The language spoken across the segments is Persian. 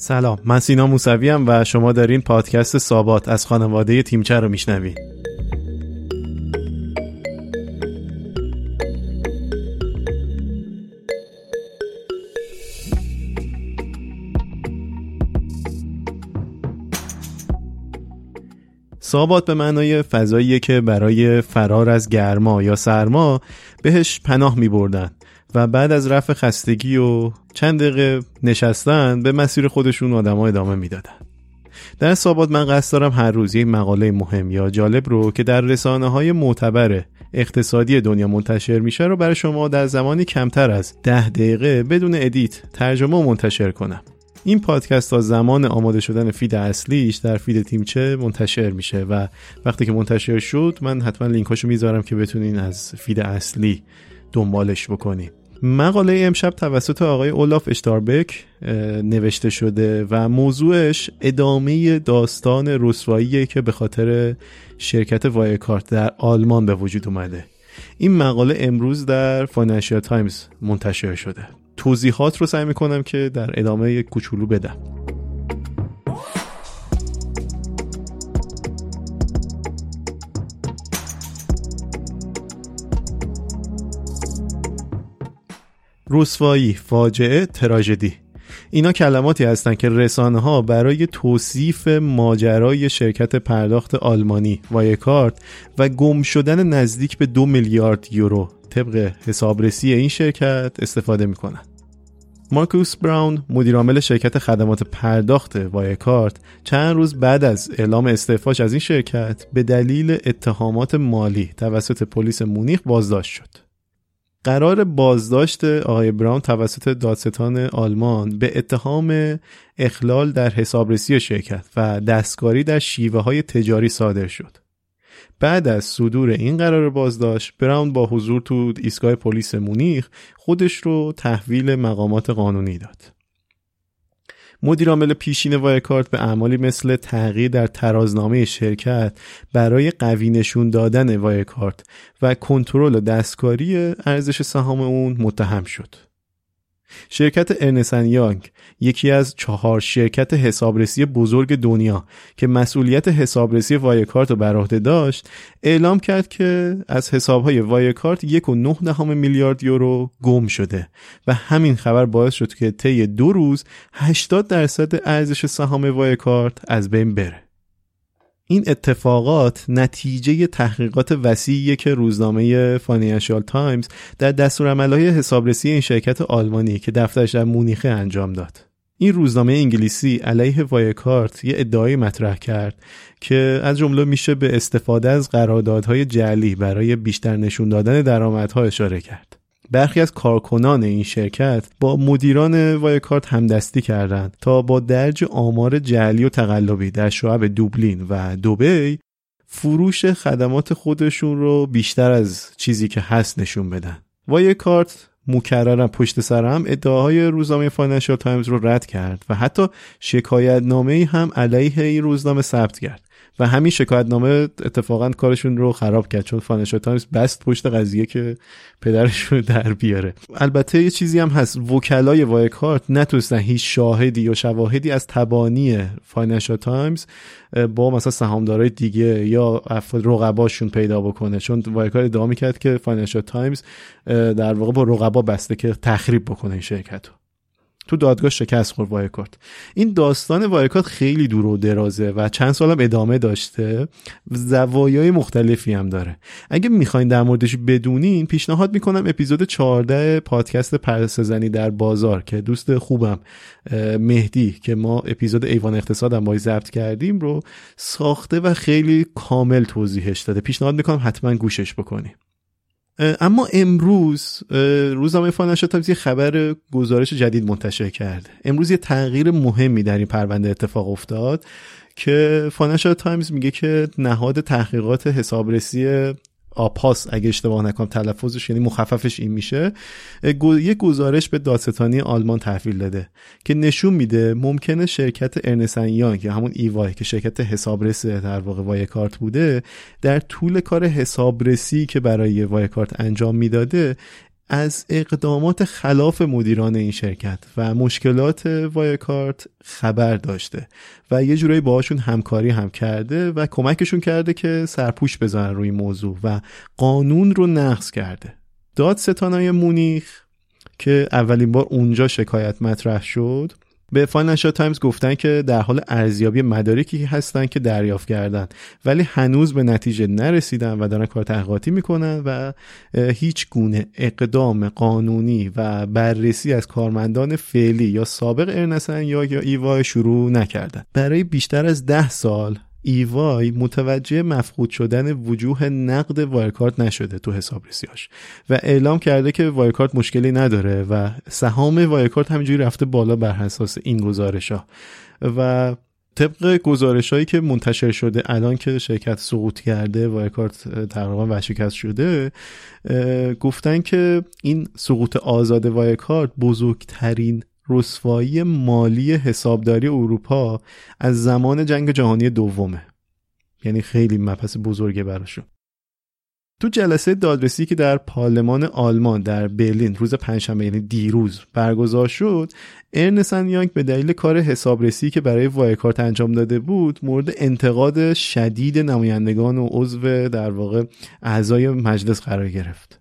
سلام من سینا موسوی و شما دارین پادکست سابات از خانواده تیمچه رو میشنوین سابات به معنای فضاییه که برای فرار از گرما یا سرما بهش پناه می بردن و بعد از رفع خستگی و چند دقیقه نشستن به مسیر خودشون آدما ادامه می‌دادن. در سابات من قصد دارم هر روز یک مقاله مهم یا جالب رو که در رسانه های معتبر اقتصادی دنیا منتشر میشه رو برای شما در زمانی کمتر از ده دقیقه بدون edit ترجمه و منتشر کنم. این پادکست تا زمان آماده شدن feed اصلیش در feed تیمچه منتشر میشه و وقتی که منتشر شد من حتما لینکاشو می‌ذارم که بتونین از feed اصلی دنبالش بکنین مقاله امشب توسط آقای اولاف اشتاربک نوشته شده و موضوعش ادامه داستان رسوایی که به خاطر شرکت وایکارت در آلمان به وجود اومده. این مقاله امروز در فاینانشیال تایمز منتشر شده. توضیحات رو سعی می‌کنم که در ادامه کوچولو بدم. رسوایی فاجعه تراژدی. اینا کلماتی هستند که رسانه ها برای توصیف ماجرای شرکت پرداخت آلمانی وایکارت و گم شدن نزدیک به دو میلیارد یورو طبق حسابرسی این شرکت استفاده می‌کنن. مارکوس براون مدیرعامل شرکت خدمات پرداخت وایکارت چند روز بعد از اعلام استعفاش از این شرکت به دلیل اتهامات مالی توسط پلیس مونیخ بازداشت شد. قرار بازداشت آقای براون توسط دادستان آلمان به اتهام اخلال در حسابرسی شرکت و دستکاری در شیوه های تجاری صادر شد. بعد از صدور این قرار بازداشت براون با حضور تو ایستگاه پلیس مونیخ خودش رو تحویل مقامات قانونی داد. مدیرعامل پیشین وایکارت به اعمالی مثل تغییر در ترازنامه شرکت برای قوی نشون دادن وایکارت و کنترل دستکاری ارزش سهام اون متهم شد. شرکت ارنست اند یانگ یکی از چهار شرکت حسابرسی بزرگ دنیا که مسئولیت حسابرسی وایکارت رو بر عهده داشت اعلام کرد که از حسابهای وایکارت یک و نه دهم میلیارد یورو گم شده و همین خبر باعث شد که طی دو روز 80 درصد ارزش سهام وایکارت از بین بره. این اتفاقات نتیجه تحقیقات وسیعی که روزنامه فاینانشال تایمز در دستورالعمل‌های حسابرسی این شرکت آلمانی که دفترش در مونیخه انجام داد. این روزنامه انگلیسی علیه وایکارت یه ادعایی مطرح کرد که از جمله میشه به استفاده از قراردادهای جعلی برای بیشتر نشون دادن درآمدها اشاره کرد. برخی از کارکنان این شرکت با مدیران وایکارت همدستی کردند تا با درج آمار جعلی و تقلبی در شعب دوبلین و دوبی فروش خدمات خودشون رو بیشتر از چیزی که هست نشون بدن. وایکارت مکررم پشت سر هم ادعاهای روزنامه فاینانشال تایمز رو رد کرد و حتی شکایت نامه هم علیه این روزنامه ثبت کرد. و همین شکایت نامه اتفاقا کارشون رو خراب کرد چون فاینانشال تایمز نشست پشت قضیه که پدرشون در بیاره. البته یه چیزی هم هست وکلای وایکارت نتونستن هیچ شاهدی یا شواهدی از تبانی فاینانشال تایمز با مثلا سهامدارای دیگه یا افراد رقباشون پیدا بکنه. چون وایکارت ادعا می‌کرد که فاینانشال تایمز در واقع با رقبا بسته که تخریب بکنه این شرکت تو دادگاه شکست خورد وایکارت این داستان وایکارت خیلی دور و درازه و چند سالم ادامه داشته. زوایای مختلفی هم داره. اگه می‌خواین در موردش بدونین پیشنهاد می‌کنم اپیزود 14 پادکست پرسه‌زنی در بازار که دوست خوبم مهدی که ما اپیزود ایوان اقتصاد هم باید ضبط کردیم رو ساخته و خیلی کامل توضیحش داده. پیشنهاد می‌کنم حتما گوشش بکنین اما امروز روزنامه فاینانشال تایمز یه خبر گزارش جدید منتشر کرد. امروز یه تغییر مهمی در این پرونده اتفاق افتاد که فاینانشال تایمز میگه که نهاد تحقیقات حسابرسی APAS اگه اشتباه نکنم تلفظش یعنی مخففش این میشه. یه گزارش به دادستانی آلمان تحویل داده که نشون میده ممکنه شرکت Ernst & Young یا همون EY که شرکت حسابرسی در واقع Wirecard بوده در طول کار حسابرسی که برای Wirecard انجام می‌داده از اقدامات خلاف مدیران این شرکت و مشکلات وایکارت خبر داشته و یه جورایی باهاشون همکاری هم کرده و کمکشون کرده که سرپوش بزنن روی موضوع و قانون رو نقض کرده. دادستانای مونیخ که اولین بار اونجا شکایت مطرح شد به Financial Times گفتن که در حال ارزیابی مدارکی هستن که دریافت کردن. ولی هنوز به نتیجه نرسیدن و دارن کار تحقیقاتی می‌کنن و هیچ گونه اقدام قانونی و بررسی از کارمندان فعلی یا سابق Ernst & Young یا EY شروع نکردن. برای بیشتر از ده سال EY متوجه مفقود شدن وجوه نقد Wirecard نشده تو حسابرسیاش و اعلام کرده که Wirecard مشکلی نداره و سهام Wirecard همینجوری رفته بالا بر اساس این گزارش ها و طبق گزارش هایی که منتشر شده الان که شرکت سقوط کرده Wirecard تقریبا ورشکست شده گفتن که این سقوط آزاد Wirecard بزرگترین رسوایی مالی حسابداری اروپا از زمان جنگ جهانی دومه. یعنی خیلی مپس بزرگه براشون. تو جلسه دادرسی که در پارلمان آلمان در برلین روز پنجشنبه یعنی دیروز برگزار شد ارنسن یانگ به دلیل کار حسابرسی که برای وایکارت انجام داده بود مورد انتقاد شدید نمایندگان و عضو در واقع اعضای مجلس قرار گرفت.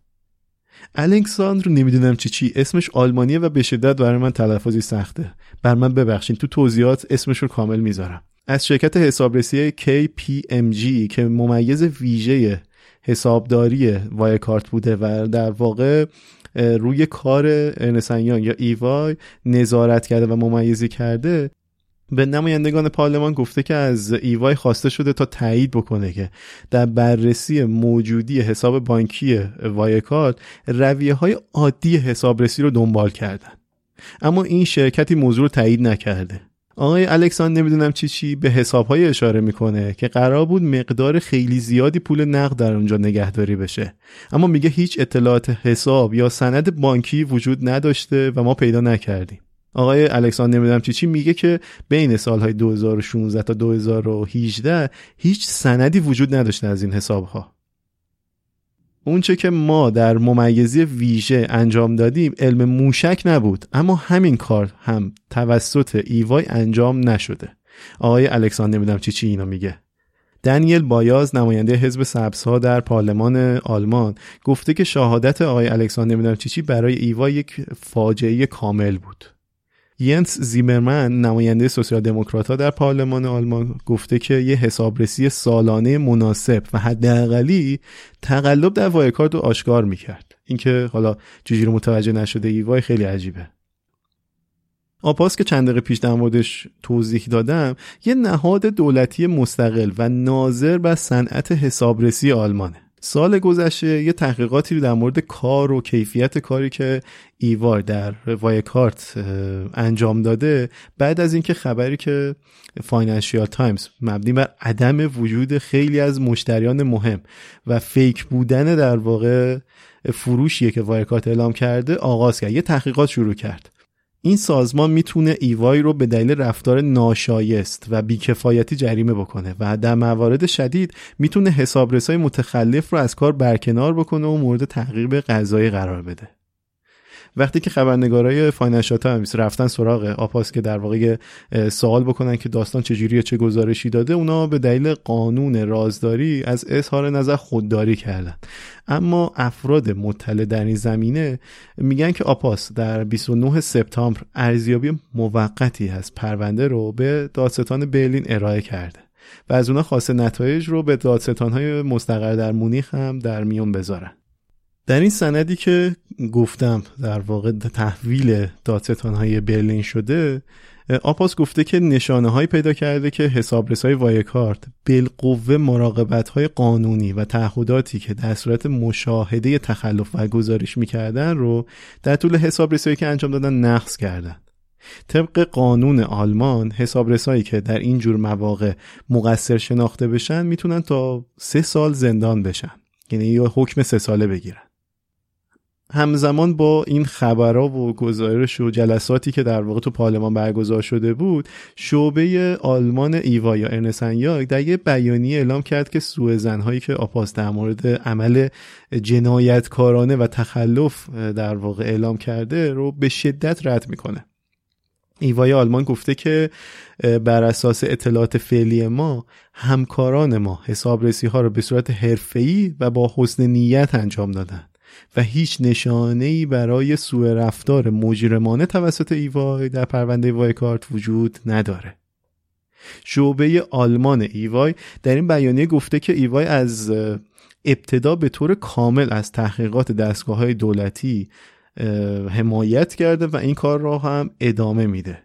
الکساندر نمی‌دونم چی چی اسمش آلمانیه و به شدت برای من تلفظی سخته. بر من ببخشین تو توضیحات اسمش رو کامل می‌ذارم. از شرکت حسابرسی KPMG که ممیز ویژه حسابداری Wirecard بوده و در واقع روی کار Ernst & Young یا EY نظارت کرده و ممیزی کرده به نمایندگان پارلمان گفته که از EY خواسته شده تا تایید بکنه که در بررسی موجودی حساب بانکی Wirecard رویه های عادی حسابرسی رو دنبال کردن. اما این شرکتی موضوع رو تایید نکرده. آقای الکسان نمی‌دونم چی چی به حساب های اشاره می‌کنه که قرار بود مقدار خیلی زیادی پول نقد در اونجا نگهداری بشه. اما میگه هیچ اطلاعات حساب یا سند بانکی وجود نداشته و ما پیدا نکردیم. آقای الکساندر نمی‌دونم چی چی میگه که بین سالهای 2016 تا 2018 هیچ سندی وجود نداشته از این حساب ها اونچه که ما در ممیزی ویژه انجام دادیم علم موشک نبود اما همین کار هم توسط ایوای انجام نشده. آقای الکساندر نمی‌دونم چی چی اینا میگه. دنیل بایاز نماینده حزب سبزها در پارلمان آلمان گفته که شهادت آقای الکساندر نمی‌دونم چی برای ایوا یک فاجعه کامل بود. ینس زیمرمن نماینده سوسیال دموکرات در پارلمان آلمان گفته که یه حسابرسی سالانه مناسب و حداقلی تقلب در Wirecard رو آشکار می‌کرد. اینکه حالا چجوری متوجه نشده EY خیلی عجیبه. APAS که چند دقیقه پیش در موردش توضیح دادم یه نهاد دولتی مستقل و ناظر بر صنعت حسابرسی آلمانه. سال گذشته یه تحقیقاتی در مورد کار و کیفیت کاری که EY در Wirecard انجام داده. بعد از اینکه خبری که Financial Times مبنی بر عدم وجود خیلی از مشتریان مهم و fake بودن در واقع فروشیه که Wirecard اعلام کرده آغاز کرد. یه تحقیقات شروع کرد. این سازمان می‌تونه EY رو به دلیل رفتار ناشایست و بیکفایتی جریمه بکنه و در موارد شدید می‌تونه حسابرسای متخلف رو از کار برکنار بکنه و مورد تعقیب قضایی قرار بده. وقتی که خبرنگارای Financial Times رفتن سراغ APAS که در واقع سوال بکنن که داستان چجوریه چه گزارشی داده اونا به دلیل قانون رازداری از اظهار نظر خودداری کردن. اما افراد مطلع در این زمینه میگن که آپاس در 29 سپتامبر ارزیابی موقتی از پرونده رو به دادستان برلین ارائه کرده و از اونا خواسته نتایج رو به دادستانهای مستقر در مونیخ هم در میون بذارن. در این سندی که گفتم در واقع تحویل دادستان های برلین شده آپاس گفته که نشانه های پیدا کرده که حسابرس های وایکارت بالقوه مراقبت های قانونی و تعهداتی که در صورت مشاهده تخلف و گزارش می‌کردن رو در طول حسابرسی که انجام دادن نقص کردن. طبق قانون آلمان حسابرسایی که در این جور مواقع مقصر شناخته بشن می‌تونن تا سه سال زندان بشن. یعنی یه حکم سه ساله بگیرن. همزمان با این خبرها و گزارش و جلساتی که در واقع تو پارلمان برگزار شده بود شعبه آلمان ایوا یا ارنسن در یه بیانیه اعلام کرد که سوء زنهایی که آپاس در مورد عمل جنایتکارانه و تخلف در واقع اعلام کرده رو به شدت رد می‌کنه. ایوای آلمان گفته که بر اساس اطلاعات فعلی ما همکاران ما حسابرسی ها رو به صورت حرفه‌ای و با حسن نیت انجام دادن. و هیچ نشانه ای برای سوء رفتار مجرمانه توسط ایوای در پرونده وای کارت وجود نداره. شعبه آلمان ایوای در این بیانیه گفته که EY از ابتدا به طور کامل از تحقیقات دستگاه های دولتی حمایت کرده و این کار را هم ادامه میده.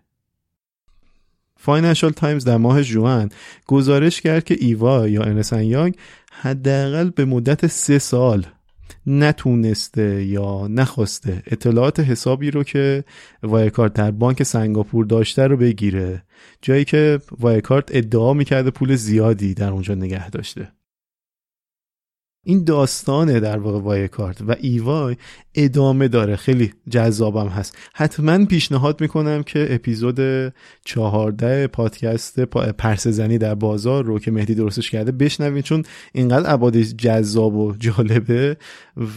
Financial Times در ماه ژوئن گزارش کرد که EY یا Ernst & Young حداقل به مدت سه سال نتونسته یا نخواسته اطلاعات حسابی رو که Wirecard در بانک سنگاپور داشته رو بگیره. جایی که وایکارت ادعا می‌کرده پول زیادی در اونجا نگه داشته. این داستانه در واقع وای کارت و ایوای ادامه داره. خیلی جذابم هست. حتما پیشنهاد می‌کنم که اپیزود چهارده پادکست پرس زنی در بازار رو که مهدی درستش کرده بشنوید چون اینقدر عبادی جذاب و جالبه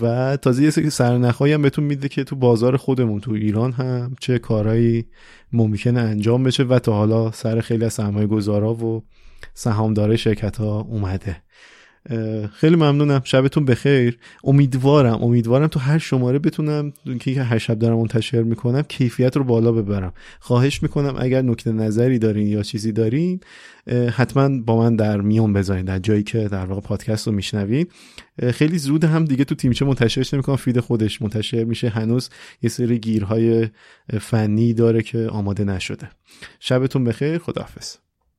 و تازه یه سری سرنخهایی هم بهتون میده که تو بازار خودمون تو ایران هم چه کارهایی ممکنه انجام بشه و تا حالا سر خیلی از سرمایه گذارا و سهامدار شرکت ها اومده. خیلی ممنونم. شبتون بخیر. امیدوارم امیدوارم تو هر شماره بتونم که هر شب دارم منتشر می‌کنم کیفیت رو بالا ببرم. خواهش می‌کنم اگر نکته نظری دارین یا چیزی دارین حتما با من در میون بذارین در جایی که در واقع پادکست رو میشنوین. خیلی زود هم دیگه تو تیمچه منتشرش نمی‌کنم فید خودش منتشر میشه. هنوز یه سری گیرهای فنی داره که آماده نشده. شبتون بخیر. خداحافظ.